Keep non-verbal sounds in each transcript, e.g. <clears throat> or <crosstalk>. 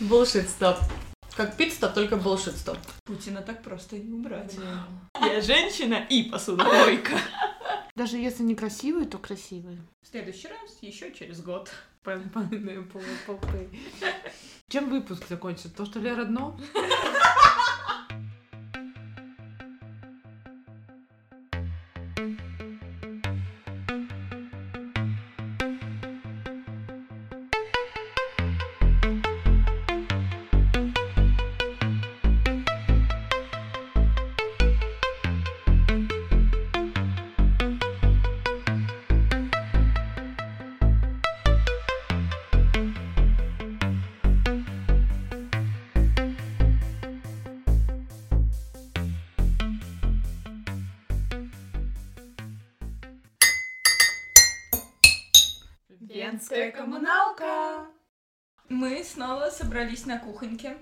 Bullshit стоп. Как пит-стоп, только bullshit стоп. Путина так просто не убрать. Я женщина и посудомойка. <laughs> Даже если не красивые, то красивые. В следующий раз еще через год. Чем выпуск закончится? То, что Лера дно? <laughs> собрались на кухоньке.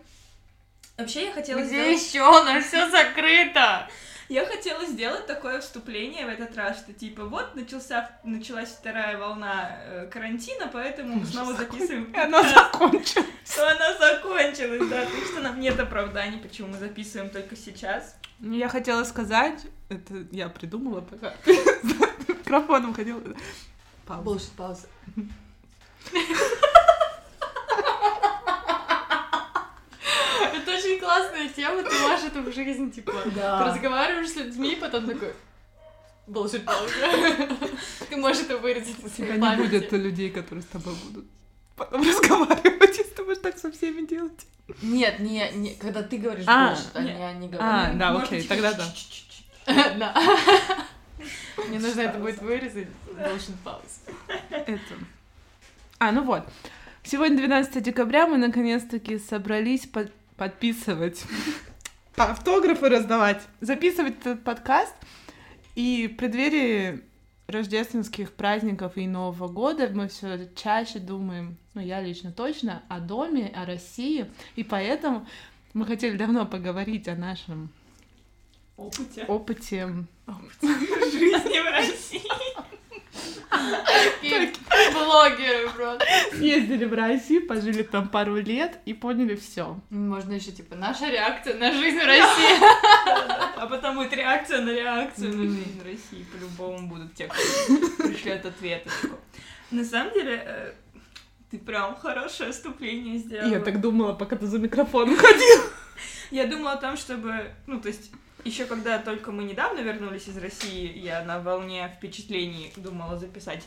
Вообще я хотела Где сделать... еще? У нас все закрыто. Я хотела сделать такое вступление в этот раз, что типа вот начался, началась вторая волна э, карантина, поэтому мы снова записываем. Она закончилась. Что она закончилась, да, так что нам нет оправданий, почему мы записываем только сейчас. Я хотела сказать, это я придумала, пока <laughs> микрофоном ходила. Пауза. Bullshit пауза. <laughs> Это очень классная тема, ты можешь это в жизни, типа, ты Да. разговариваешь с людьми, потом такой, bullshit пауза. Ты можешь это вырезать У в тебя своей не будет людей, которые с тобой будут потом разговаривать, если ты будешь так со всеми делать. Нет, не, не, когда ты говоришь А, bullshit, а не они А, да, окей, чуть-чуть, тогда да. Да. <laughs> Мне нужно это будет вырезать. Bullshit пауза. Это. А, ну вот. Сегодня 12 декабря мы наконец-таки собрались под- подписывать автографы раздавать, записывать этот подкаст. И в преддверии рождественских праздников и Нового года мы все чаще думаем, ну я лично точно, о доме, о России. И поэтому мы хотели давно поговорить о нашем Опыте. опыте <laughs> Жизни в России. <laughs> Просто. Съездили в Россию, пожили там пару лет и поняли все. Можно еще типа наша реакция на жизнь в России. <laughs> А потом будет реакция на реакцию на жизнь в России. По-любому будут те, кто пришлет ответочку. На самом деле, э, ты прям хорошее вступление сделала. Я так думала, пока ты за микрофоном ходил. Я думала о том, чтобы, ну, то есть, еще когда только мы недавно вернулись из России, я на волне впечатлений думала записать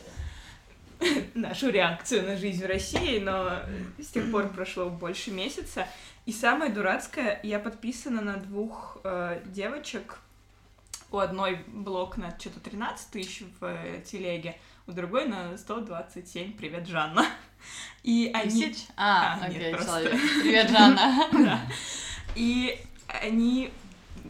<laughs> нашу реакцию на жизнь в России, но с тех пор прошло больше месяца. И самое дурацкое, я подписана на двух э, девочек. У одной блок на что-то 13 тысяч в э, телеге, у другой на 127. Привет, Жанна. И они... Тысяч? А, А, нет, окей, просто. человек. Привет, Жанна. <laughs> И они...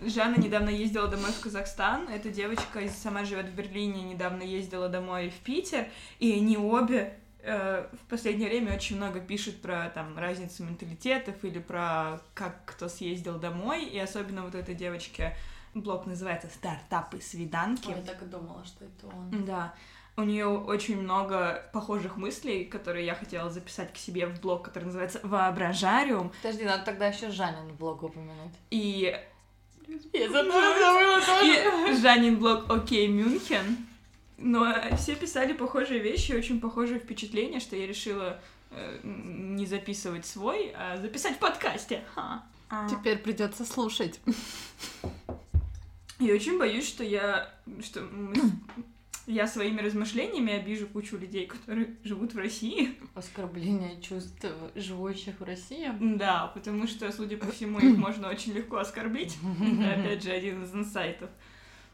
Жанна недавно ездила домой в Казахстан. Эта девочка сама живет в Берлине, недавно ездила домой в Питер. И они обе э, в последнее время очень много пишут про там разницу менталитетов или про как кто съездил домой. И особенно вот этой девочке блог называется «Стартапы свиданки». Ой, Я так и думала, что это он. Да. У нее очень много похожих мыслей, которые я хотела записать к себе в блог, который называется «Воображариум». Подожди, надо тогда еще Жанин блог упомянуть. И Я забыла тоже. И Жанин блог «Окей, Мюнхен». Но все писали похожие вещи, очень похожие впечатления, что я решила э, не записывать свой, а записать в подкасте. Ха. А. Теперь придется слушать. Я очень боюсь, что я, что мы я своими размышлениями обижу кучу людей, которые живут в России. Оскорбление чувств живущих в России. Да, потому что, судя по всему, их <clears throat> можно очень легко оскорбить. <laughs> Это, опять же, один из инсайтов.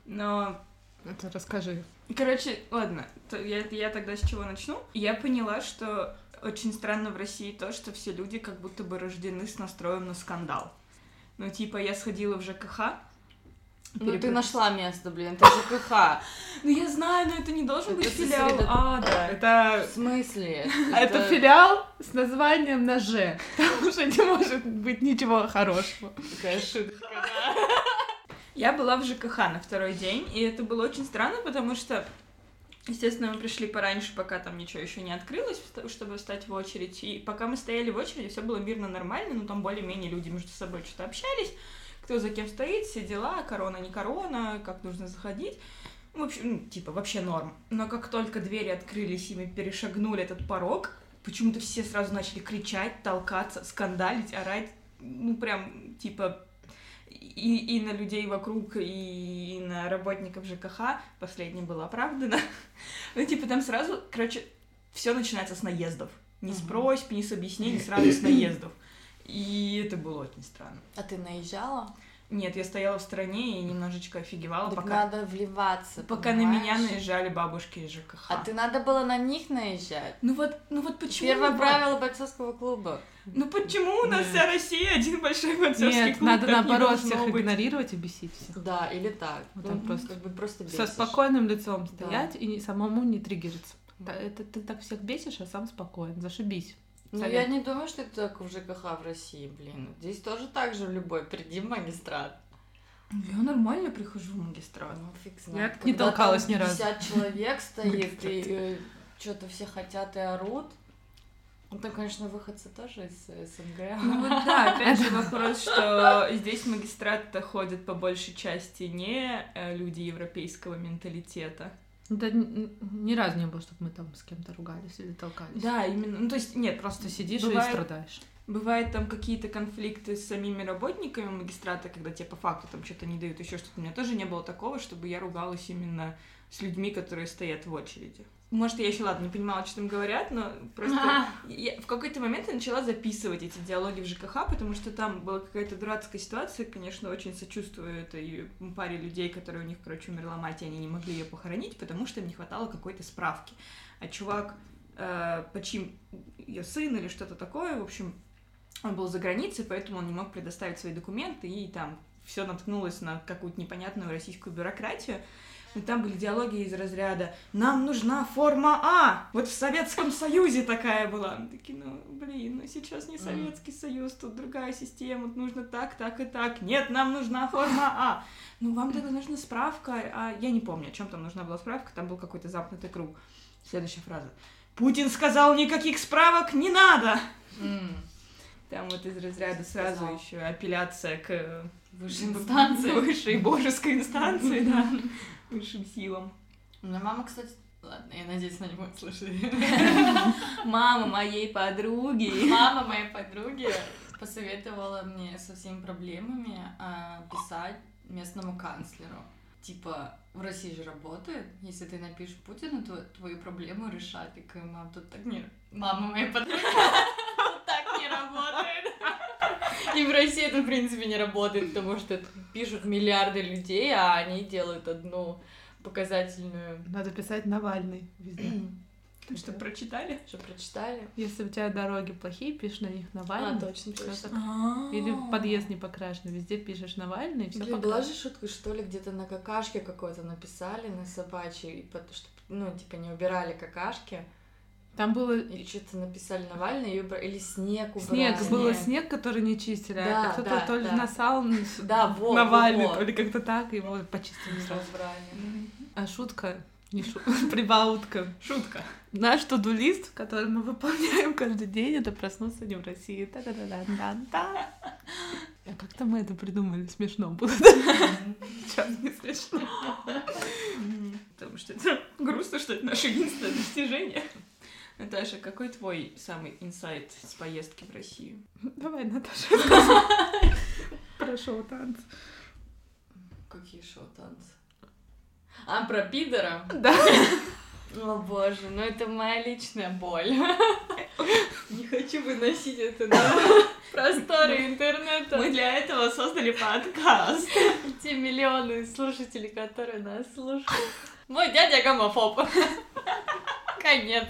Но Это расскажи. Короче, ладно, то я, я тогда с чего начну? Я поняла, что очень странно в России то, что все люди как будто бы рождены с настроем на скандал. Ну, типа, я сходила в ЖКХ. Ну ты нашла место, блин, это ЖКХ. Ну, я знаю, но это не должен быть Это филиал. сосредо- А, да. Это, В смысле? <laughs> это филиал с названием на «Ж». <laughs> Там уже не может быть ничего хорошего. Такая шутка. Я была в ЖКХ на второй день, и это было очень странно, потому что Естественно, мы пришли пораньше, пока там ничего еще не открылось, чтобы встать в очередь. И пока мы стояли в очереди, все было мирно, нормально, ну там более-менее люди между собой что-то общались, кто за кем стоит, все дела, корона, не корона, как нужно заходить. В общем, ну, типа, вообще норм. Но как только двери открылись, и мы перешагнули этот порог, почему-то все сразу начали кричать, толкаться, скандалить, орать. Ну, прям, типа, и, и на людей вокруг, и, на работников ЖКХ. Последнее было оправдано. Ну, типа, там сразу, короче, все начинается с наездов. Не с просьб, не с объяснений, сразу с <clears throat> наездов. И это было очень странно. А ты наезжала? Нет, я стояла в стороне и немножечко офигевала, Так пока, надо вливаться, пока на меня понимаешь? наезжали бабушки из ЖКХ. А ты надо было на них наезжать. Ну вот, ну вот почему? Первое вот? правило бойцовского клуба. Ну почему у нас Нет. вся Россия один большой бойцовский Нет, клуб? надо наоборот всех быть. игнорировать и бесить всех. Да, или так. Вот там Ну, просто Как бы просто Со бесишь. спокойным лицом Да. стоять и не- самому не триггериться. Да, это ты так всех бесишь, а сам спокоен. Зашибись. Ну, Совет. я не думаю, что это только в ЖКХ в России, блин. Здесь тоже так же в любой. Приди в магистрат. Я нормально прихожу в магистрат. Ну, фиг Я знает. не Когда толкалась там ни разу. 50 человек стоит, и что-то все хотят и орут. Ну, там, конечно, выходцы тоже из э, СНГ. Ну вот да, опять же вопрос, что здесь в магистрат-то ходят по большей части не э, люди европейского менталитета. Да н- ни разу не было, чтобы мы там с кем-то ругались или толкались. Да, именно. Ну, то есть, нет, просто сидишь бывает, и страдаешь. бывает там какие-то конфликты с самими работниками магистрата, когда тебе по факту там что-то не дают, еще что-то. У меня тоже не было такого, чтобы я ругалась именно с людьми, которые стоят в очереди. Может, я еще, ладно, не понимала, что там говорят, но просто я в какой-то момент я начала записывать эти диалоги в ЖКХ, потому что там была какая-то дурацкая ситуация, конечно, очень сочувствую этой паре людей, которые у них, короче, умерла мать, и они не могли ее похоронить, потому что им не хватало какой-то справки. А чувак, э, почим ее сын или что-то такое, в общем, он был за границей, поэтому он не мог предоставить свои документы, и там все наткнулось на какую-то непонятную российскую бюрократию. И там были диалоги из разряда «Нам нужна форма А!» Вот в Советском Союзе такая была. Мы такие, ну, блин, ну сейчас не Советский Союз, тут другая система, нужно так, так и так. Нет, нам нужна форма А! Ну, вам тогда нужна справка, а я не помню, о чем там нужна была справка, там был какой-то замкнутый круг. Следующая фраза. Путин сказал, никаких справок не надо! М, Там вот из разряда сразу Сказал. еще апелляция к Высшей инстанции. <laughs> высшей божеской инстанции, да, высшим силам. У меня мама, кстати... Ладно, я надеюсь, она не будет слышать. <laughs> Мама моей подруги. Мама моей подруги посоветовала мне со всеми проблемами а, писать местному канцлеру. Типа, в России же работает, если ты напишешь Путину, то твою проблему решат. И мам, тут так не... Мама моей подруги, <laughs> тут так не работает. И в России это, в принципе, не работает, потому что пишут миллиарды людей, а они делают одну показательную... Надо писать Навальный везде. <clears throat> Что, прочитали? Что, прочитали? Если у тебя дороги плохие, пишешь на них Навальный. А, точно, точно. так. Или подъезд не покрашен, везде пишешь Навальный, и все Блин, была же шутка, что ли, где-то на какашке какой-то написали, на собачьей, и потому что, ну, типа, не убирали какашки, Там было и что-то написали Навальный, убра- или снег убрали. снег, было снег, который не чистили, Да, а кто-то да, то ли да. насал Да, во, Навальный, во, во. то ли как-то так, его почистили сразу. убрали. А шутка, не шутка, <laughs> прибаутка. Шутка. Наш туду-лист, который мы выполняем каждый день, это проснуться не в России. та да да да да да А как-то мы это придумали, смешно было. Сейчас не смешно. Потому что это грустно, что это наше единственное достижение. Наташа, какой твой самый инсайт с поездки в Россию? Давай, Наташа, <laughs> про шоу танц. Какие шоу танцы? А, про пидора? Да. О боже, ну это моя личная боль. Не хочу выносить это на просторы интернета. Мы для этого создали подкаст. Те миллионы слушателей, которые нас слушают. Мой дядя гомофоб. Конец.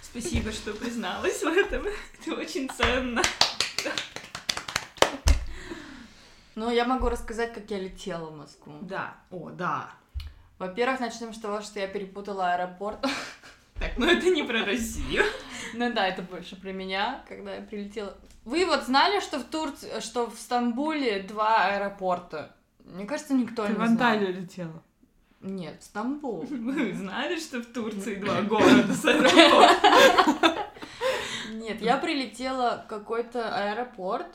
Спасибо, что призналась в этом. Это очень ценно. Ну, я могу рассказать, как я летела в Москву. Да. О, да. Во-первых, начнем с того, что я перепутала аэропорт. Так, ну это не про Россию. Ну да, это больше про меня, когда я прилетела. Вы вот знали, что в Турции, что в Стамбуле два аэропорта? Мне кажется, никто Ты не в знал. Анталию летела. Нет, Стамбул. <laughs> Вы знали, что в Турции два города с аэропортом? Нет, я прилетела в какой-то аэропорт,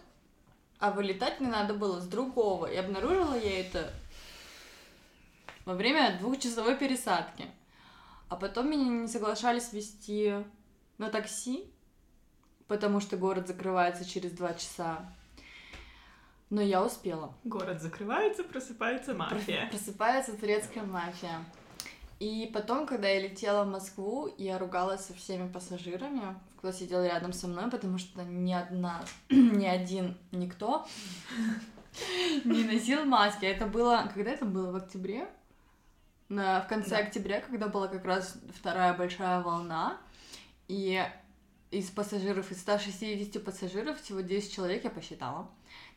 а вылетать мне надо было с другого. И обнаружила я это во время двухчасовой пересадки. А потом меня не соглашались вести на такси, потому что город закрывается через два часа. Но я успела. Город закрывается, просыпается мафия. Просыпается турецкая мафия. И потом, когда я летела в Москву, я ругалась со всеми пассажирами, кто сидел рядом со мной, потому что ни одна, <clears throat> ни один, никто <laughs> не носил маски. Это было... Когда это было? В октябре? На, в конце Да. октября, когда была как раз вторая большая волна, и из пассажиров, из 160 пассажиров, всего 10 человек, я посчитала,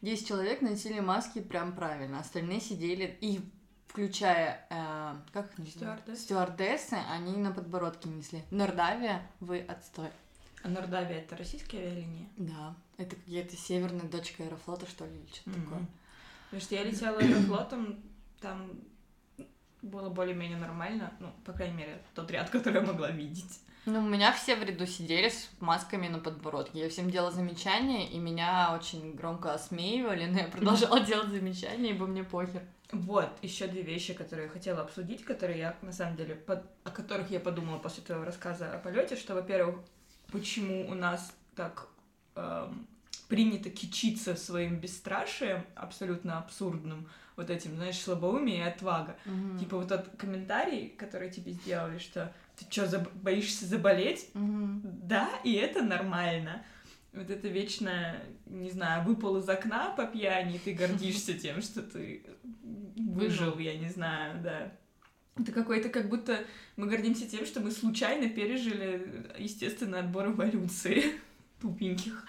10 человек носили маски прям правильно, остальные сидели, и включая, э, как их называют? Стюардессы. Они на подбородке несли. Нордавия, вы отстой. А Нордавия это российские авиалинии? Да, это какие-то северная дочка Аэрофлота, что ли, или что-то такое. Мгм. Потому что я летела <clears throat> аэрофлотом, там было более-менее нормально, ну, по крайней мере, тот ряд, <laughs> который я могла видеть. Ну, у меня все в ряду сидели с масками на подбородке. Я всем делала замечания, и меня очень громко осмеивали, но я <laughs> продолжала делать замечания, ибо мне похер. Вот, еще две вещи, которые я хотела обсудить, которые я, на самом деле, под- о которых я подумала после твоего рассказа о полете, что, во-первых, почему у нас так эм, принято кичиться своим бесстрашием, абсолютно абсурдным, вот этим, знаешь, слабоумие и отвага. Мгм. Типа вот тот комментарий, который тебе сделали, что ты что, боишься заболеть? Мгм. Да, и это нормально. Вот это вечно, не знаю, выпал из окна по пьяни, и ты гордишься тем, <laughs> что ты выжил, я не знаю, да. Это какой-то, как будто мы гордимся тем, что мы случайно пережили естественный отбор эволюции <laughs> тупеньких.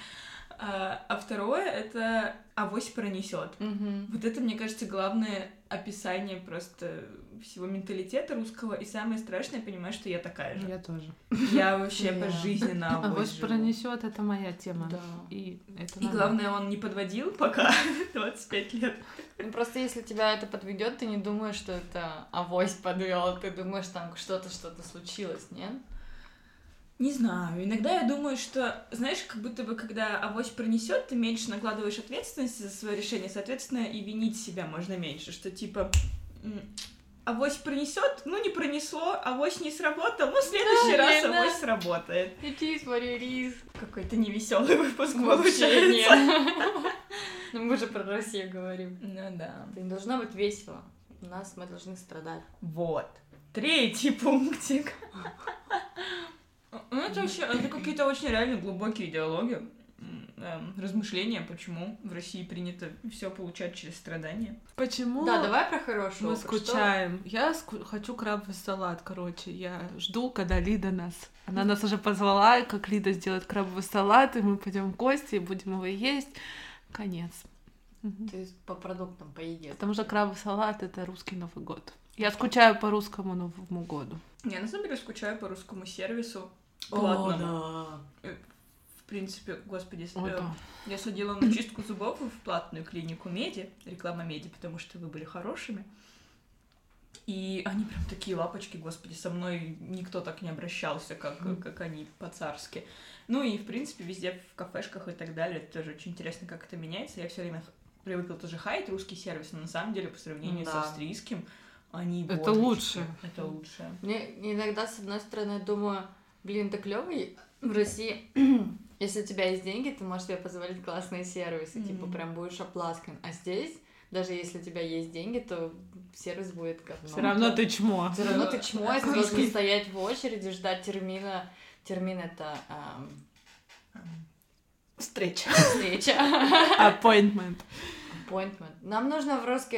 А, а второе — это авось пронесет. Мгм. Вот это, мне кажется, главное описание просто всего менталитета русского. И самое страшное, я понимаю, что я такая же. Я тоже. Я вообще Я. пожизненно А авось живу. пронесет, это моя тема. Да. И это И главное, он не подводил пока <laughs> 25 лет. Ну, просто если тебя это подведет, ты не думаешь, что это авось подвел, ты думаешь, там что-то, что-то случилось, нет? Не знаю, иногда я думаю, что, знаешь, как будто бы, когда авось пронесет, ты меньше накладываешь ответственности за свое решение, соответственно, и винить себя можно меньше, что типа авось пронесет, ну не пронесло, авось не сработал, ну в следующий Да, раз блин, да. авось сработает. Иди, смотри, рис. Какой-то невеселый выпуск Вообще получается. нет. <laughs> Ну, мы же про Россию говорим. Ну да. Это не должно быть весело. У нас мы должны страдать. Вот. Третий пунктик. Ну, это вообще, это какие-то очень реально глубокие диалоги, эм, размышления, почему в России принято все получать через страдания. Почему Да, давай про хороший мы опыт. Что- скучаем? Я ску- хочу крабовый салат, короче. Я жду, когда Лида нас... Она нас уже позвала, как Лида сделает крабовый салат, и мы пойдем в гости и будем его есть. Конец. Мгм. Ты по продуктам, по еде. Потому что крабовый салат — это русский Новый год. Я скучаю по русскому Новому году. Я на самом деле скучаю по русскому сервису О, платному. да. В принципе, господи, с- Ой, э, да. я сходила на чистку зубов в платную клинику Меди, реклама Меди, потому что вы были хорошими. И они прям такие лапочки, господи, со мной никто так не обращался, как, как они по-царски. Ну и, в принципе, везде в кафешках и так далее, это тоже очень интересно, как это меняется. Я все время привыкла тоже хаять русский сервис, но на самом деле по сравнению с Да. австрийским, они Это лучше. Это лучше. Мне иногда, с одной стороны, думаю, блин, ты клевый в России. <clears throat> Если у тебя есть деньги, ты можешь себе позволить классные сервисы, типа Мгм. прям будешь опласкан. А здесь, даже если у тебя есть деньги, то сервис будет говно. Все равно ты чмо. Все равно ты чмо, и ты должен стоять в очереди, ждать термина. Термин это ам, Встреча. встреча. <laughs> Appointment. Appointment. Нам нужно в русский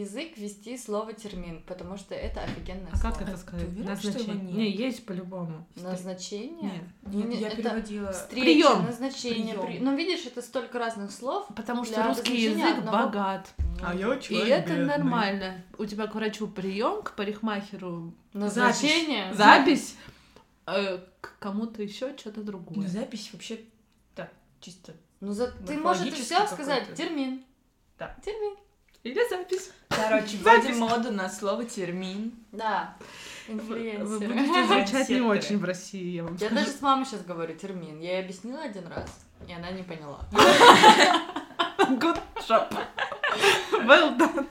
язык ввести слово термин, потому что это офигенное А слово. как это Ты сказать? что его Назначение. нет? Не, есть по-любому. Назначение? Нет. Ну, Нет, не- я это переводила... Встреча, Приём. назначение. Приём. при- Ну, видишь, это столько разных слов. Потому что русский язык одного- богат. А я И человек это бедный. нормально. У тебя к врачу прием, к парикмахеру Назначение. запись, э, к кому-то еще что-то Ну, другое. запись вообще так, чисто. Ну, за... ты можешь все сказать. Термин. Да. Термин. Или <laughs> запись. Короче, вводим моду на слово термин. Да, Вы инфлюенсеры. будете <laughs> звучать не очень в России, я вам Я скажу. даже с мамой сейчас говорю термин. Я ей объяснила один раз, и она не поняла. <laughs> Good job. Well done.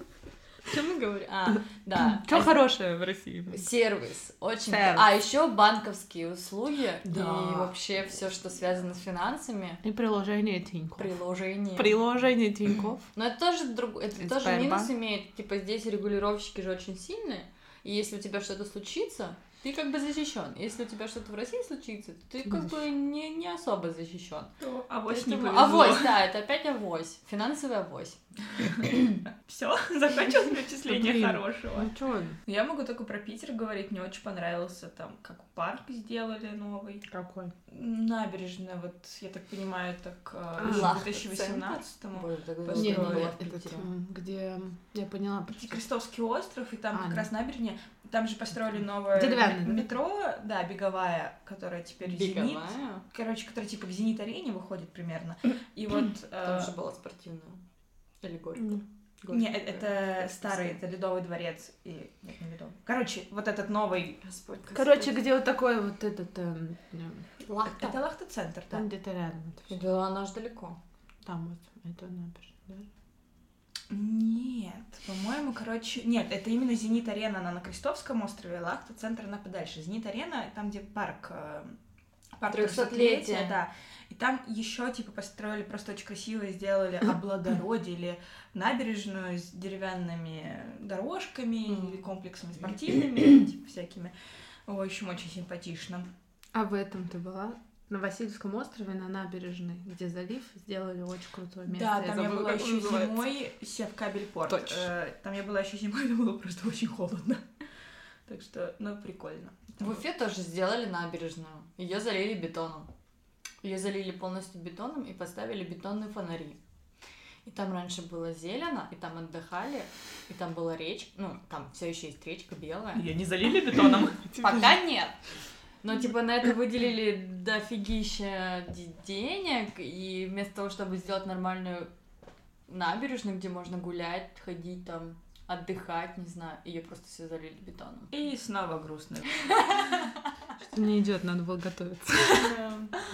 <laughs> Что мы говорим? А, <laughs> да. Что А хорошее в России? Сервис. Очень. Сервис. А еще банковские услуги Да. и вообще все, что связано с финансами, И приложение Тинькофф. приложения. Приложение <clears throat> Тинькофф. Но это тоже друг, это тоже минус имеет. Типа здесь регулировщики же очень сильные. И если у тебя что-то случится, ты как бы защищен. Если у тебя что-то в России случится, ты как бы не, не особо защищен. Авось не Поэтому- повезло. Авось, да, это опять авось. Финансовый авось. <laughs> Все, закончил перечисление хорошего. Ну чё, Я могу только про Питер говорить, мне очень понравился там, как парк сделали новый. какой? Набережная, вот, я так понимаю, так э, к Лахта 2018-му. Ой, тогда Построили. Не, я не, была нет, где я поняла. Крестовский остров, и там А, как раз набережная. Там же построили новое Да? метро, да, беговая, которая теперь Зенит. Беговая. Короче, которая типа к Зенит-арене выходит примерно. И вот... э, Там же была спортивная. Или горько. М. Не, э- это старый, это Ледовый дворец. И... Нет, не Ледовый. Короче, вот этот новый... Господь, Господь. Короче, где вот такой вот этот... эм, Лахта. Это Лахта-центр, да. Там где-то рядом. Да, она же далеко. Там вот, это набережная, да? Нет, по-моему, короче... Нет, это именно Зенит-арена, она на Крестовском острове, Лахта-центр, она подальше. Зенит-арена, там, где парк... э, Парк Трёхсотлетия. 300-летия, да. И там еще типа построили, просто очень красиво сделали, <coughs> облагородили набережную с деревянными дорожками или комплексами спортивными, <coughs> типа всякими. В общем, очень симпатично. А в этом ты была? На Васильевском острове, на набережной, где залив, сделали очень крутое место. Да, там я забыла, была еще называется. зимой, сев кабель-порт. Точно. Э, Там я была еще зимой, <laughs> но было просто очень холодно. Так что, ну, прикольно. В Уфе тоже сделали набережную. Ее залили бетоном. Ее залили полностью бетоном и поставили бетонные фонари. И там раньше было зелено, и там отдыхали, и там была речка. Ну, там все еще есть речка белая. Ее не залили бетоном? Пока нет. Но типа на это выделили дофигища де- денег, и вместо того, чтобы сделать нормальную набережную, где можно гулять, ходить там, отдыхать, не знаю, ее просто все залили бетоном. И снова грустно. <laughs> Что не идет, надо было готовиться.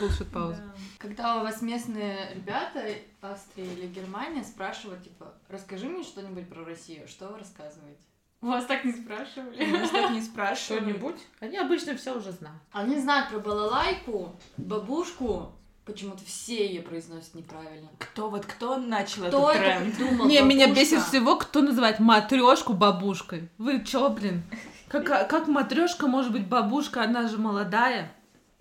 Bullshit пауза. Да. Когда у вас местные ребята, Австрия или Германия, спрашивают, типа, расскажи мне что-нибудь про Россию, что вы рассказываете? Вас так не спрашивали? Нас так не спрашивают. Что-нибудь? Они обычно все уже знают. Они знают про балалайку, бабушку, почему-то все ее произносят неправильно. Кто вот кто начал Кто этот это тренд? придумал? Не, меня бесит всего, кто называет матрешку бабушкой. Вы чё, блин? Как, как матрешка может быть бабушка, она же молодая.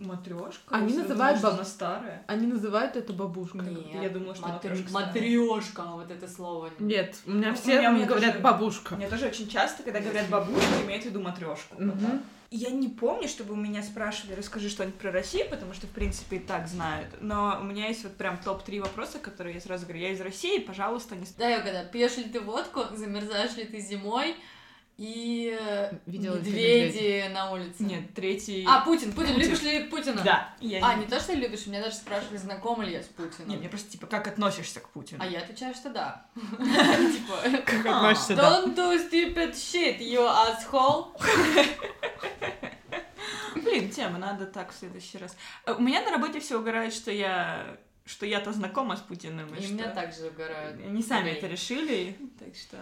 Матрешка. Они называют баб- она старая. Они называют это бабушкой. Нет, Я думала, что матр- матрешка старая. матрёшка, вот это слово. Нет, у меня Ну, все у меня- у меня говорят тоже- бабушка. Мне тоже очень часто, когда говорят бабушка, имеют в виду матрешку. Мгм. Я не помню, чтобы у меня спрашивали, расскажи что-нибудь про Россию, потому что, в принципе, и так знают. Но у меня есть вот прям топ-3 вопроса, которые я сразу говорю. Я из России, пожалуйста, не... Да, я угадаю, пьешь ли ты водку, замерзаешь ли ты зимой и э, Видела медведи на улице. Нет, третий... А, Путин, Путин, Путин. любишь ли Путина? Да. Я А, не... то, что любишь, меня даже спрашивали, знакома ли я с Путиным. Не, мне просто, типа, как относишься к Путину? А я отвечаю, что да. <laughs> Типа, Как А, относишься, да? don't do stupid shit, you asshole. Блин, тема, надо так в следующий раз. А, У меня на работе все угорают, что я... Что я-то знакома с Путиным. И что... меня также угорают. Они сами это решили, так что...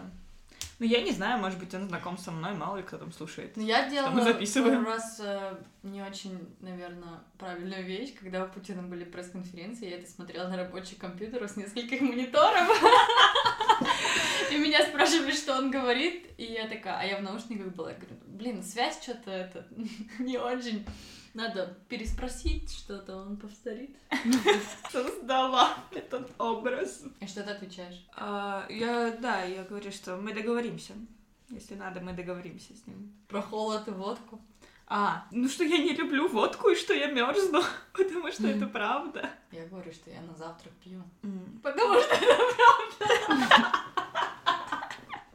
Ну, я не знаю, может быть, он знаком со мной, мало ли кто там слушает. Ну, я делала мы записываем? раз э, не очень, наверное, правильную вещь, когда у Путина были пресс-конференции, я это смотрела на рабочий компьютер с нескольких мониторов. И меня спрашивали, что он говорит, и я такая, а я в наушниках была, я говорю, блин, связь что-то это не очень. Надо переспросить что-то, он повторит. Создала этот образ. И что ты отвечаешь? А, я, да, я говорю, что мы договоримся. Если надо, мы договоримся с ним. Про холод и водку? А, ну что я не люблю водку и что я мерзну, <laughs> потому что это правда. Я говорю, что я на завтрак пью. М. Потому что это правда.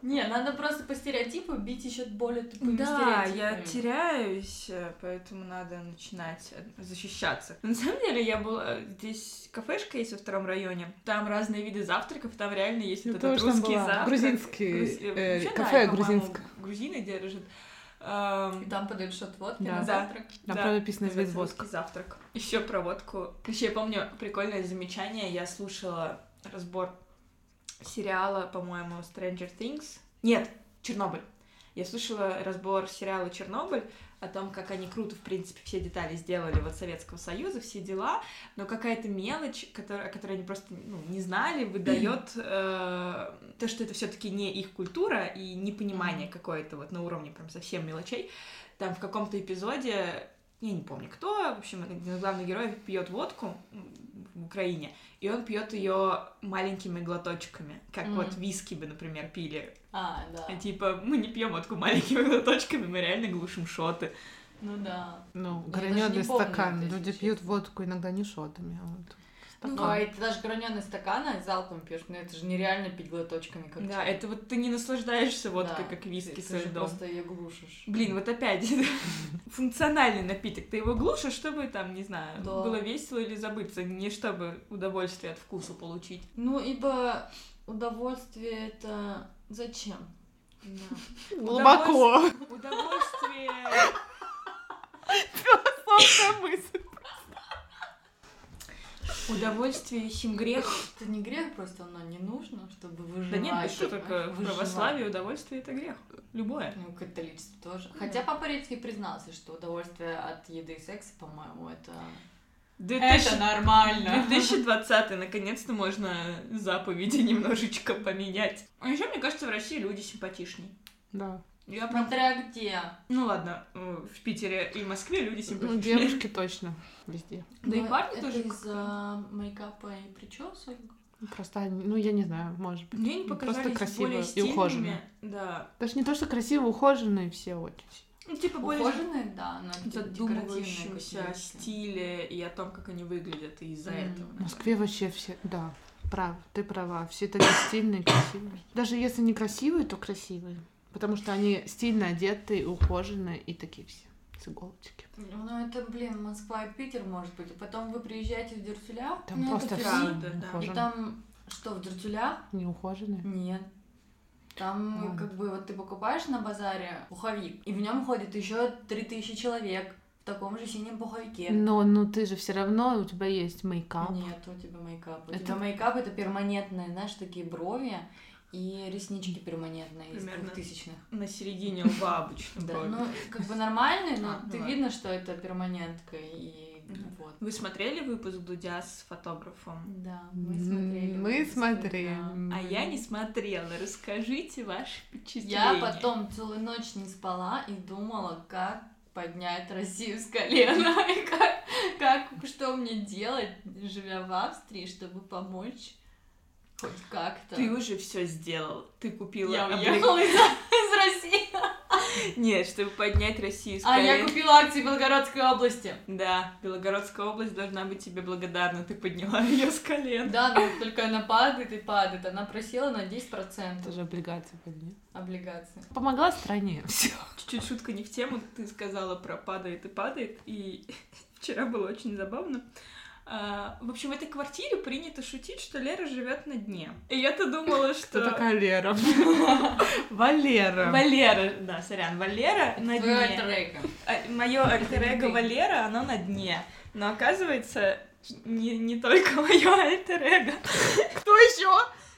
Не, надо просто постепенно стереотипы бить еще более тупыми Да, стереотипами. я теряюсь, э, поэтому надо начинать э, защищаться. На самом деле, я была... Здесь кафешка есть во втором районе. Там разные виды завтраков, там реально есть вот этот русский завтрак. Грузинский, Груз- э, вообще, кафе грузинское. Грузины держат. И там подают шот водки Да. на завтрак. Там Да, правда написано без воска. «Русский завтрак. Еще про водку. Еще я помню прикольное замечание. Я слушала разбор сериала, по-моему, Stranger Things. Нет, Чернобыль. Я слушала разбор сериала Чернобыль о том, как они круто, в принципе, все детали сделали вот Советского Союза, все дела, но какая-то мелочь, которая, о которой они просто ну, не знали, выдает э, то, что это все-таки не их культура и непонимание какое-то вот на уровне прям совсем мелочей. Там в каком-то эпизоде, я не помню кто, в общем, главных героев пьет водку в Украине, и он пьет ее маленькими глоточками, как Мгм. вот виски бы, например, пили. А, да. Типа, мы не пьем водку маленькими глоточками, мы реально глушим шоты. Ну да. Ну, граненый стакан. Люди пьют водку иногда не шотами, а вот Ну, а это даже граненый стакан, а залпом пьешь. Ну это же нереально пить глоточками, как Да, это вот ты не наслаждаешься водкой, Да, как виски ты, со ты же льдом. просто ее глушишь. Блин, вот опять <laughs> функциональный напиток. Ты его глушишь, чтобы там, не знаю, Да. было весело или забыться, не чтобы удовольствие от вкуса получить. Ну, ибо удовольствие это зачем? Да. <laughs> Глубоко. Удовольствие... <laughs> Философская мысль. Удовольствие сим грех. Это не грех, просто оно не нужно, чтобы выживать. Да нет, что только в православии удовольствие это грех. Любое. Ну, католичество тоже. Хотя Папа Римский признался, что удовольствие от еды и секса, по-моему, это... 2000 нормально. 2020 наконец-то можно заповеди <laughs> немножечко поменять. А еще, мне кажется, в России люди симпатичней. Да. Я прям... Смотря где. Ну ладно, э, в Питере и в Москве люди Ну, симпатичнее. девушки точно везде. Да и Ну, парни это тоже из-за мейкапа и причесок. Просто, они- ну, я не знаю, может быть. Мне не Ну, показались просто красивые более и ухоженные. Да. Даже не то, что красиво, ухоженные все очень. Ну, типа более Ухоженные, да, но задумывающемся какие-то. стиле и о том, как они выглядят и из-за Мгм. этого. В Москве вообще все, да, прав, ты права, все такие стильные, красивые. Даже если не красивые, то красивые. Потому что они стильно одетые, ухоженные и такие все с иголочки. Ну это, блин, Москва и Питер, может быть. А потом вы приезжаете в Дюртюля, Там ну, просто это все правда, да. И там, что, в Дюртюлях? Не ухоженные. Нет. Там Ладно. как бы вот ты покупаешь на базаре пуховик, и в нем ходит еще 3000 человек в таком же синем пуховике. Но, ну ты же все равно, у тебя есть мейкап. Нет, у тебя мейкап. У Это- тебя мейкап это перманентные, знаешь, такие брови и реснички перманентные из Примерно. двухтысячных. На середине лба обычно. Да, ну как бы нормальный, но А, ну ты ладно. видно, что это перманентка и вот. Вы смотрели выпуск Дудя с фотографом? Да, мы смотрели. Мы смотрели. А я не смотрела. Расскажите ваши впечатления. Я потом целую ночь не спала и думала, как поднять Россию с колена, <laughs> и как, как, что мне делать, живя в Австрии, чтобы помочь хоть как-то. Ты уже все сделал. Ты купила Я уехала из, из России. Нет, чтобы поднять Россию с А я купила акции Белгородской области. Да, Белогородская область должна быть тебе благодарна. Ты подняла <laughs> ее с колен. Да, но только она падает и падает. Она просела на 10% Тоже облигации подняли. облигаций. Помогла стране. <laughs> Все. Чуть-чуть шутка не в тему. Ты сказала про падает и падает. И <laughs> вчера было очень забавно. А, в общем, в этой квартире принято шутить, что Лера живет на дне. И я-то думала, Кто что... такая Лера? <laughs> Валера. Валера, да, сорян, Валера на дне. альтер-эго. Мое альтер-эго ты. Валера, оно на дне. Но оказывается, не, не только <laughs> мое альтер-эго. Кто еще?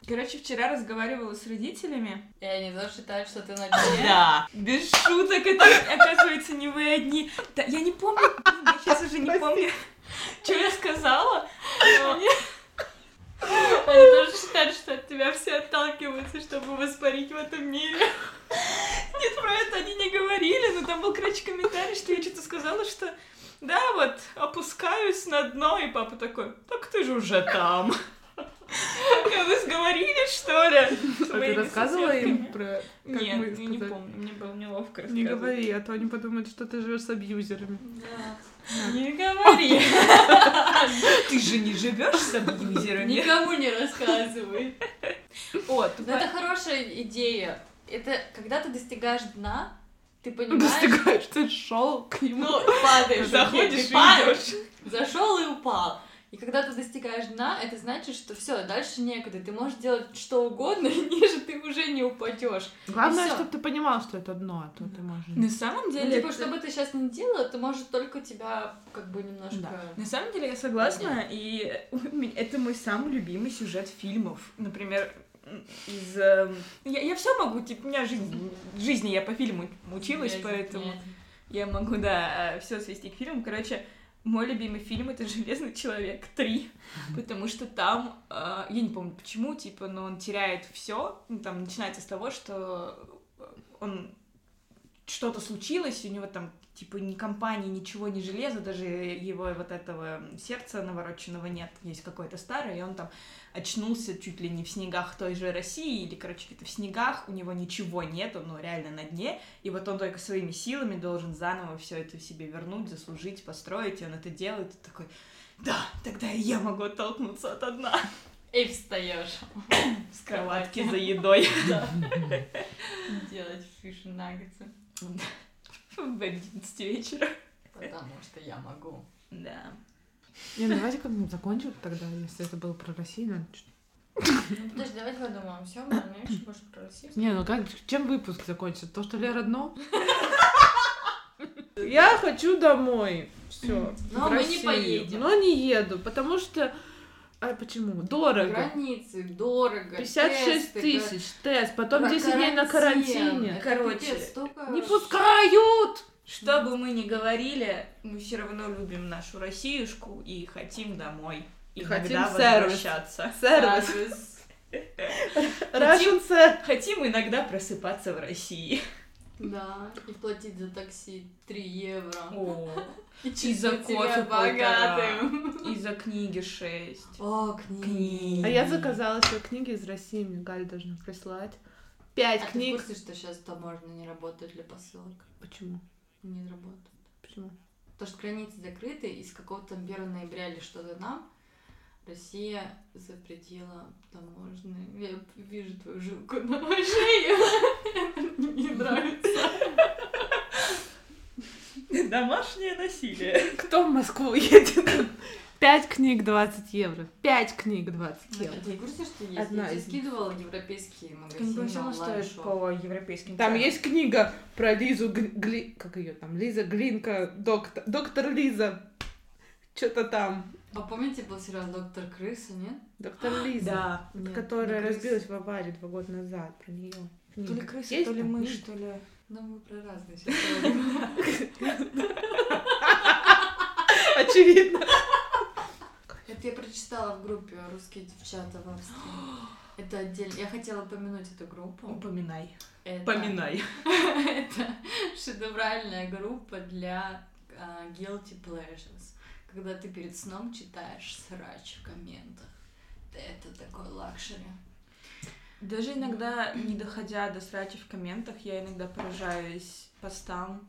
Короче, вчера разговаривала с родителями. И они тоже считают, что ты на дне. <laughs> Да. Без шуток, это оказывается не вы одни. Да, я не помню, блин, я сейчас уже не помню, что я сказала. Они тоже считают, что от тебя все отталкиваются, чтобы воспарить в этом мире. Нет, про это они не говорили, но там был, короче, комментарий, что я что-то сказала, что да, вот, опускаюсь на дно, и папа такой, так ты же уже там. Вы сговорились, что ли? А ты рассказывала им про... как Нет, мы я не помню, мне было неловко Не рассказывать. говори, а то они подумают, что ты живешь с абьюзерами. Да. Не говори. Ты же не живешь с абьюзерами. Никому не рассказывай. Вот, Но это хорошая идея это когда ты достигаешь дна, ты понимаешь... Достигаешь, ты шел к нему. Ну, падаешь, Заходишь падаешь, зашел и упал. И когда ты достигаешь дна, это значит, что все, дальше некуда. Ты можешь делать что угодно, и <laughs> ниже ты уже не упадешь. Главное, чтобы ты понимал, что это дно, а то ты можешь... На самом Ну, деле... типа, это- что бы ты сейчас ни делала, это может только тебя как бы немножко... Да. На самом деле я согласна, и <laughs> у меня- это мой самый любимый сюжет фильмов. Например, из... эм, Я, я все могу, типа, у меня жизнь, в жизни я по фильму училась, Нет, поэтому нет. я могу, да, все свести к фильму. Короче, мой любимый фильм это Железный человек 3, потому что там, э, я не помню почему, типа, но он теряет все. Ну, там начинается с того, что он что-то случилось, у него там типа ни компании, ничего, ни железа, даже его вот этого сердца навороченного нет, есть какое-то старое, и он там очнулся чуть ли не в снегах той же России, или, короче, где-то в снегах, у него ничего нет, он ну, реально на дне, и вот он только своими силами должен заново все это себе вернуть, заслужить, построить, и он это делает, и такой, да, тогда и я могу оттолкнуться от дна. И встаешь С кроватки <laughs> за едой. <laughs> делать фиш наггетсы. <laughs> В 11 вечера. Потому что я могу. Да. Не, ну давайте как-нибудь закончим тогда, если это было про Россию. надо Ну, подожди, давайте подумаем. Все, мы еще больше про Россию. Не, ну как, чем выпуск закончится? То, что Лера дно? Я хочу домой. Все. Но мы не поедем. Но не еду, потому что... А почему? Дорого. Границы, дорого. 56 тесты, тысяч, тест, потом про 10 дней на карантин. карантине. Короче, столько Не пускают! Что бы мы ни говорили, мы все равно любим нашу Россиюшку и хотим домой. И Хотим возвращаться. Сервис. Сервис. Russian ser- Хотим иногда просыпаться в России. Да, и платить за такси 3 евро. О, И и за кофе богатым. И за книги 6. О, книги. Книги. А я заказала себе книги из России, мне Галя должна прислать. Пять А ты в книг. курсе, что сейчас таможня не работает для посылок? Почему? Не работает. Почему? Потому что границы закрыты, и с какого-то там 1 ноября или что-то нам Россия запретила таможенные. Я вижу твою жилку на шее. Не нравится. Домашнее насилие. Кто в Москву едет? Пять книг 20 евро. Пять книг 20 евро. Ты в курсе, что есть? Одна Я тебе из скидывала европейские Не магазины все стоит онлайн-шоп. по европейским Там ценам. есть книга про Лизу Гли... Гли- Как ее там? Лиза Глинка, доктор, доктор Лиза. Что-то там. А помните, был сериал «Доктор Крыса», нет? Доктор Лиза. Да. Нет, которая не разбилась в аварии два года назад. Про нее. То ли крыса, Есть то ли мышь, то ли... Ну, мы про разные сейчас. Очевидно. Это я прочитала в группе «Русские девчата в Австрии». Это отдельно. Я хотела упомянуть эту группу. Упоминай. Это- Поминай. <laughs> Это шедевральная группа для а, guilty pleasures. Когда ты перед сном читаешь срач в комментах. Это такой luxury. Даже иногда, не доходя до срачи в комментах, я иногда поражаюсь постам,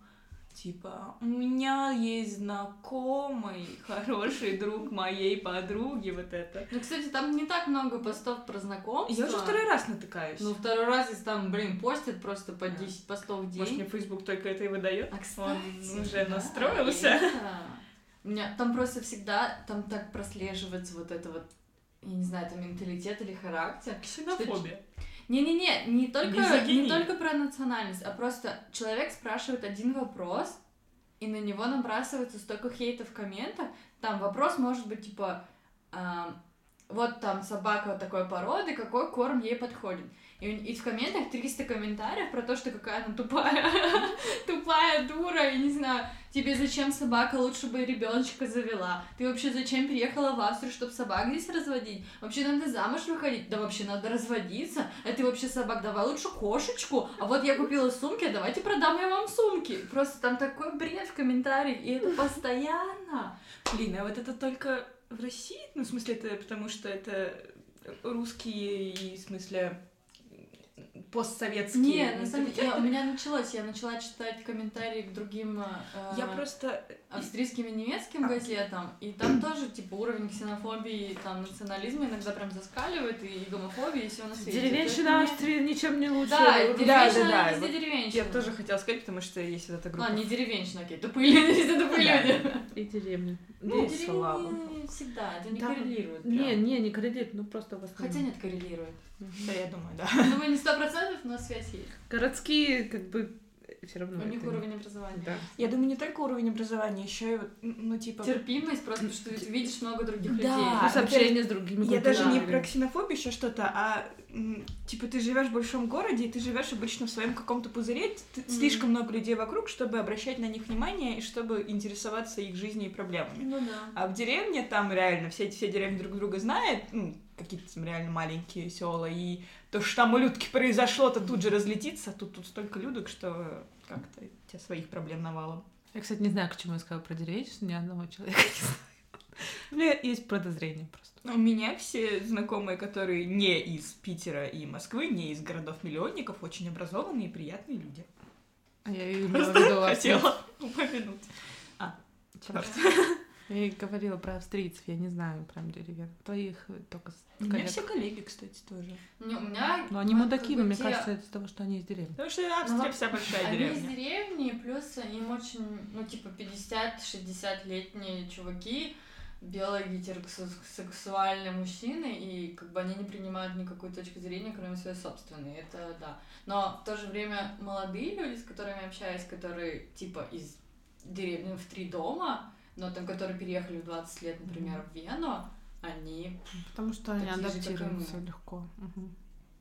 типа, у меня есть знакомый, хороший друг моей подруги, вот это. Ну, кстати, там не так много постов про знакомства. Я уже второй раз натыкаюсь. Ну, второй раз, если там, блин, постят просто по Да. 10 постов в Может, мне день. Facebook только это и выдает? А, кстати, Он уже да, настроился. это. У меня там просто всегда, там так прослеживается вот это вот, я не знаю, это менталитет или характер. Ксенофобия. Не-не-не, не только, не только про национальность, а просто человек спрашивает один вопрос, и на него набрасывается столько хейта в комментах. Там вопрос может быть типа, а, вот там собака вот такой породы, какой корм ей подходит. И, и в комментах 300 комментариев про то, что какая она тупая, <laughs> тупая дура, я не знаю, тебе зачем собака, лучше бы ребеночка завела. Ты вообще зачем приехала в Австрию, чтобы собак здесь разводить? Вообще надо замуж выходить, да вообще надо разводиться. А ты вообще собак, давай лучше кошечку. А вот я купила сумки, а давайте продам я вам сумки. Просто там такой бред в комментариях, и это постоянно. Блин, а вот это только в России? Ну, в смысле, это потому что это русские и, в смысле, постсоветские. Не, на самом деле, я- у меня началось, я начала читать комментарии к другим э, Я просто... австрийским и немецким А. газетам, и там тоже, типа, уровень ксенофобии, там, национализма иногда прям заскаливает, и, и гомофобии, и всего на свете. Деревенщина Поэтому Австрии ничем не лучше. Да, деревенщина, да, да, везде вот деревенщина. Я тоже хотела сказать, потому что есть вот эта группа. А, не деревенщина, окей, тупые люди, везде <laughs> тупые Да. люди. И деревня. Ну, Здесь всегда, это не Да. коррелирует. прям. Не, не, не коррелирует, ну просто в основном. Хотя нет, коррелирует. Да, я думаю, да. <laughs> Думаю, не сто процентов, но связь есть. Городские, как бы, все равно. У них уровень образования. Да. Я думаю, не только уровень образования, еще и вот, ну, типа... Терпимость, просто что ты видишь много других Да. людей. Плюс общение с другими Я даже не про ксенофобию, еще что-то, а типа ты живешь в большом городе, и ты живешь обычно в своем каком-то пузыре, т- Мгм. слишком много людей вокруг, чтобы обращать на них внимание и чтобы интересоваться их жизнью и проблемами. Ну да. А в деревне там реально все, все деревни друг друга знают, ну, какие-то там реально маленькие села, и то, что там у Людки произошло, то тут же разлетится, а тут, тут столько людок, что как-то у тебя своих проблем навалом. Я, кстати, не знаю, к чему я сказала про деревенщину, ни одного человека не знаю. У меня есть подозрение просто. У меня все знакомые, которые не из Питера и Москвы, не из городов-миллионников, очень образованные и приятные люди. А я и Просто хотела упомянуть. Чёрт. <laughs> Я и говорила про австрийцев, я не знаю прям деревен. Твоих э, только У меня коллег. все коллеги, кстати, тоже. Не, у меня... Но они мудаки, но мне те- кажется, это из-за того, что они из деревни. Потому что Австрия Ну, вся большая Они из деревня. деревни, плюс им очень, ну, типа, 50-60-летние чуваки, белые гетеросексуальные мужчины, и как бы они не принимают никакой точки зрения, кроме своей собственной. Это да. Но в то же время молодые люди, с которыми я общаюсь, которые типа из деревни в три дома, но там, которые переехали в 20 лет, например, в Вену, они... Потому что они адаптируются легко. Мгм.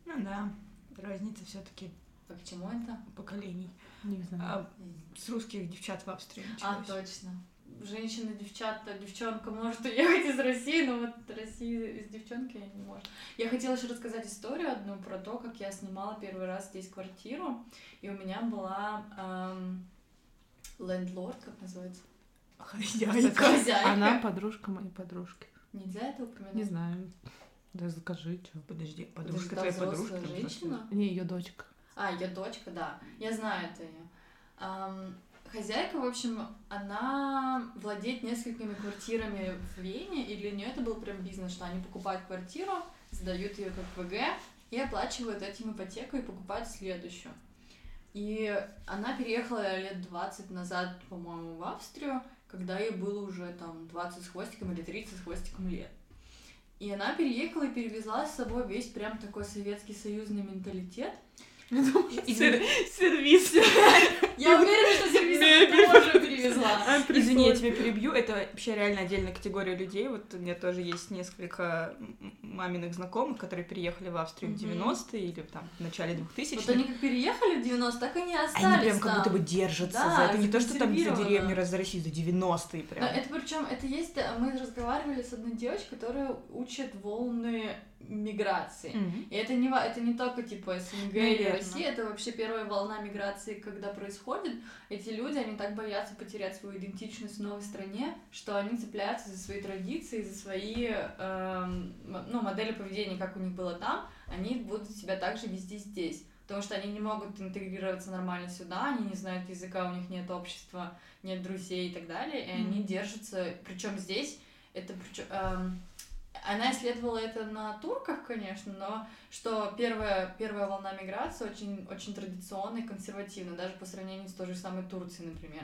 Ну да, разница все-таки А к чему это? поколений. Не знаю. А с русских девчат в Австрии А, началось. точно. Женщина, девчата, девчонка может <laughs> уехать из России, но вот России из девчонки не может. Я хотела еще рассказать историю одну про то, как я снимала первый раз здесь квартиру, и у меня была эм, лендлорд, как называется? Хозяйка. Хозяйка. Она подружка моей подружки. Нельзя это упоминать? Не знаю. Да скажи, что. Подожди, подружка же твоя подружка. женщина. Не, ее дочка. А, ее дочка, да. Я знаю это ее. Хозяйка, в общем, она владеет несколькими квартирами в Вене, и для нее это был прям бизнес, что они покупают квартиру, сдают ее как ВГ и оплачивают этим ипотеку и покупают следующую. И она переехала лет 20 назад, по-моему, в Австрию, когда ей было уже там 20 с хвостиком или 30 с хвостиком лет. И она переехала и перевезла с собой весь прям такой Советский Союзный менталитет. Сер- Сервис. <laughs> Я уверена, что сервис тоже перевезла. Извини, я тебя перебью. Это вообще реально отдельная категория людей. Вот у меня тоже есть несколько маминых знакомых, которые переехали в Австрию в Мгм. 90-е или там в начале 2000-х. Вот они как переехали в 90 так и остались Они прям как будто бы держатся за это. Не то, что там за деревню раз за Россию, за 90-е Но прям. это причем, это есть, э, мы разговаривали с одной девочкой, которая учит волны миграции. Мгм. И это не, это не только типа СНГ или Наверно. Россия, это вообще первая волна миграции, когда происходит. Эти люди, они так боятся потерять свою идентичность в новой стране, что они цепляются за свои традиции, за свои эм, ну, модели поведения, как у них было там, они будут себя также вести здесь. Потому что они не могут интегрироваться нормально сюда, они не знают языка, у них нет общества, нет друзей и так далее, и они Мгм. держатся, причем здесь, это причем, эм, она исследовала это на турках, конечно, но что первая, первая волна миграции очень, очень традиционная и консервативна, даже по сравнению с той же самой Турцией, например.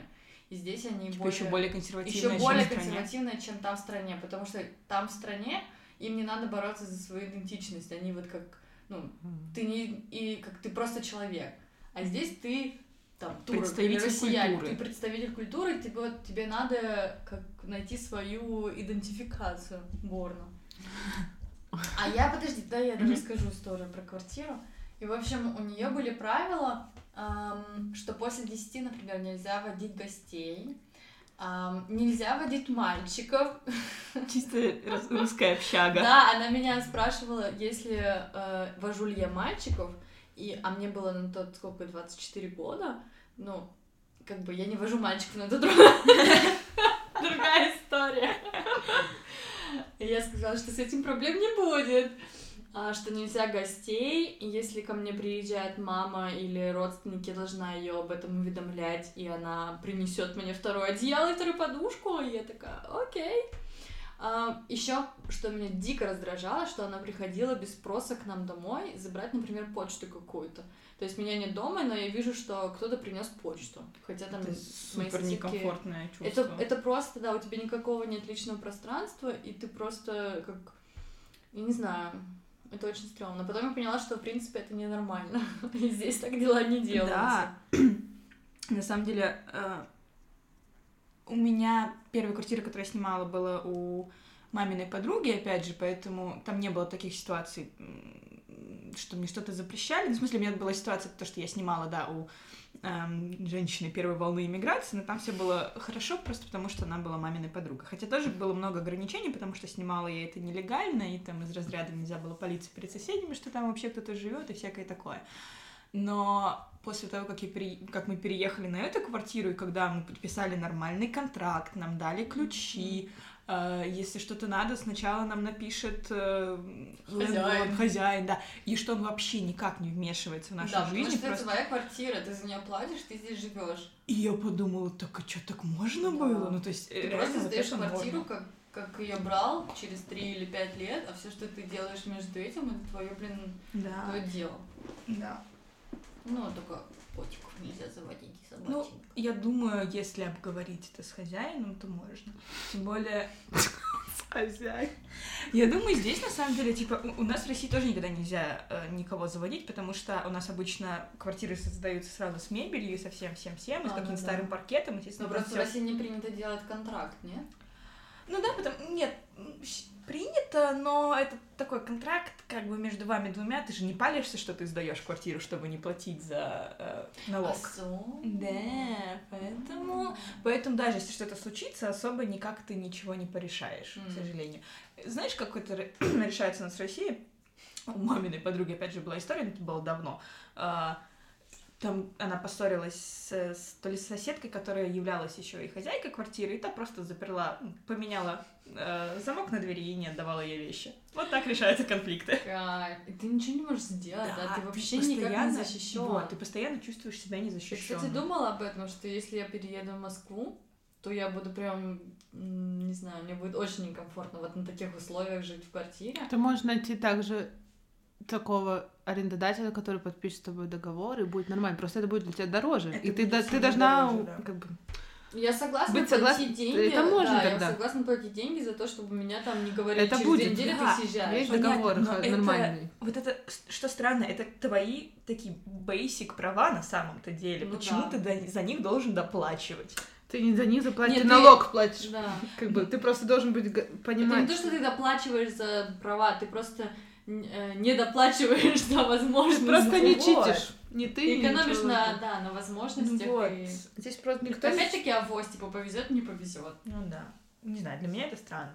И здесь они Типа более, еще более консервативная, еще более консервативная, чем там в стране, потому что там в стране им не надо бороться за свою идентичность, они вот как, ну, ты не и как ты просто человек, а здесь ты там турок Представитель россиянин, культуры. ты представитель культуры, тебе вот тебе надо как найти свою идентификацию горно. А я, подожди, да, я Мгм. расскажу историю про квартиру. И, в общем, у нее были правила, что после 10, например, нельзя водить гостей, нельзя водить мальчиков. Чисто рус- русская общага. Да, она меня спрашивала, если э, вожу ли я мальчиков, и, а мне было на тот, сколько, 24 года, ну, как бы я не вожу мальчиков, но это <laughs> другая история. И я сказала, что с этим проблем не будет. а, что нельзя гостей, если ко мне приезжает мама или родственники, должна ее об этом уведомлять, и она принесет мне второе одеяло и вторую подушку, и я такая, окей. А, еще, что меня дико раздражало, что она приходила без спроса к нам домой забрать, например, почту какую-то. То есть меня нет дома, но я вижу, что кто-то принес почту. Хотя там Это супер некомфортное чувство. Это, это просто, да, у тебя никакого нет личного пространства, и ты просто как, я не знаю, это очень стрёмно. Потом я поняла, что, в принципе, это ненормально. <laughs> И здесь так дела не делаются. Да. На самом деле, э, у меня первая квартира, которую я снимала, была у маминой подруги, опять же, поэтому там не было таких ситуаций, что мне что-то запрещали. Ну, в смысле, у меня была ситуация, то, что я снимала, да, у эм, женщины первой волны иммиграции, но там все было хорошо, просто потому что она была маминой подругой. Хотя тоже было много ограничений, потому что снимала я это нелегально, и там из разряда нельзя было палиться перед соседями, что там вообще кто-то живет и всякое такое. Но после того, как, я пере- как мы переехали на эту квартиру, и когда мы подписали нормальный контракт, нам дали ключи, э, если что-то надо, сначала нам напишет э, Хозяин. лендлорд, хозяин, да, и что он вообще никак не вмешивается в нашу да, потому жизнь. что просто- это твоя квартира, ты за нее платишь, ты здесь живешь. И я подумала, так а что, так можно Да. было? Ну, то есть, э, Ты реально просто вот сдаешь это квартиру, можно. как, как ее брал через три или пять лет, а все, что ты делаешь между этим, это твое, блин, Да, твое дело. да. Ну, только котиков нельзя заводить и Ну, собачек. я думаю, если обговорить это с хозяином, то можно. Тем более, <laughs> Хозяин. Я думаю, здесь на самом деле, типа, у у нас в России тоже никогда нельзя э, никого заводить, потому что у нас обычно квартиры создаются сразу с мебелью, со всем всем всем, и с А, каким-то ну да. старым паркетом, естественно, Но просто в всё- России не принято делать контракт, нет? Ну да, потому нет, принято, но это такой контракт, как бы между вами двумя, ты же не палишься, что ты сдаешь квартиру, чтобы не платить за э, налог. Осо- Да, поэтому, поэтому даже если что-то случится, особо никак ты ничего не порешаешь, к Мгм. сожалению. Знаешь, как это ре- <clears throat> решается у нас в России? У маминой подруги, опять же, была история, но это было давно. Там она поссорилась с, с- то ли с соседкой, которая являлась еще и хозяйкой квартиры, и та просто заперла, поменяла э, замок на двери и не отдавала ей вещи. Вот так решаются конфликты. Кайф. И ты ничего не можешь сделать, да, ты вообще никак не защищен. Вот, ты постоянно чувствуешь себя Я, незащищенным. кстати, думала об этом, что если я перееду в Москву, то я буду прям, не знаю, мне будет очень некомфортно вот на таких условиях жить в квартире. Ты можешь найти также такого арендодателя, который подпишет с тобой договор, и будет нормально. Просто это будет для тебя дороже. Это и ты, да- ты должна дороже, да. как бы Я согласна Быть платить согласна- деньги. это можно да, тогда. я согласна платить деньги за то, чтобы меня там не говорили Это через будет, две недели да. ты съезжаешь. есть Понятно, договор но ха- это- нормальный. Вот это, что странно, это твои такие basic права на самом-то деле. Ну Почему да. ты за них должен доплачивать? Ты не за них заплатишь, Нет, ты ты- налог платишь. Да. Как бы ты просто должен быть г- Это не понимать. то, что ты доплачиваешь за права, ты просто не доплачиваешь за возможность. Просто не Вот. читишь. Не ты, ни экономишь на, да, на возможностях. Вот. и- Здесь просто никто. Опять-таки авось, типа, повезет, не повезет. Ну да. Не знаю, для меня это странно.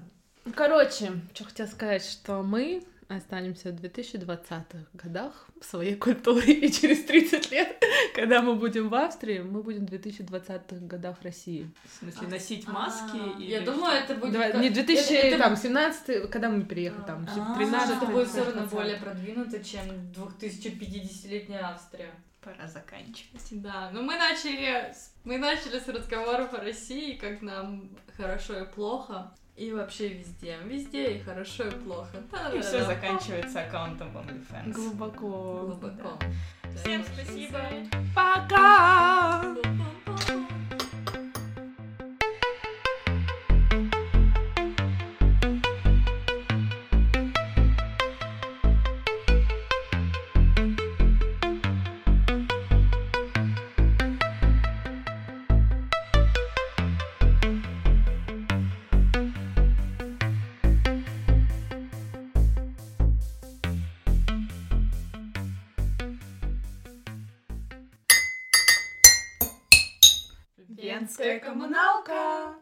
Короче, что хотела сказать, что мы останемся в 2020-х годах в своей культуре, и через 30 лет, когда мы будем в Австрии, мы будем в 2020-х годах в России. В смысле, А, носить а, маски Я или думаю, это будет... Давай, как- не это- 2017, когда мы приехали, там, А, 13 это будет все равно 20. более продвинуто, чем 2050-летняя Австрия. Пора заканчивать. Да, но мы начали, мы начали с разговоров о России, как нам хорошо и плохо. И вообще везде. Везде и хорошо, и плохо. И все заканчивается аккаунтом OnlyFans. Глубоко. глубоко. Всем спасибо. Пока! Yoga.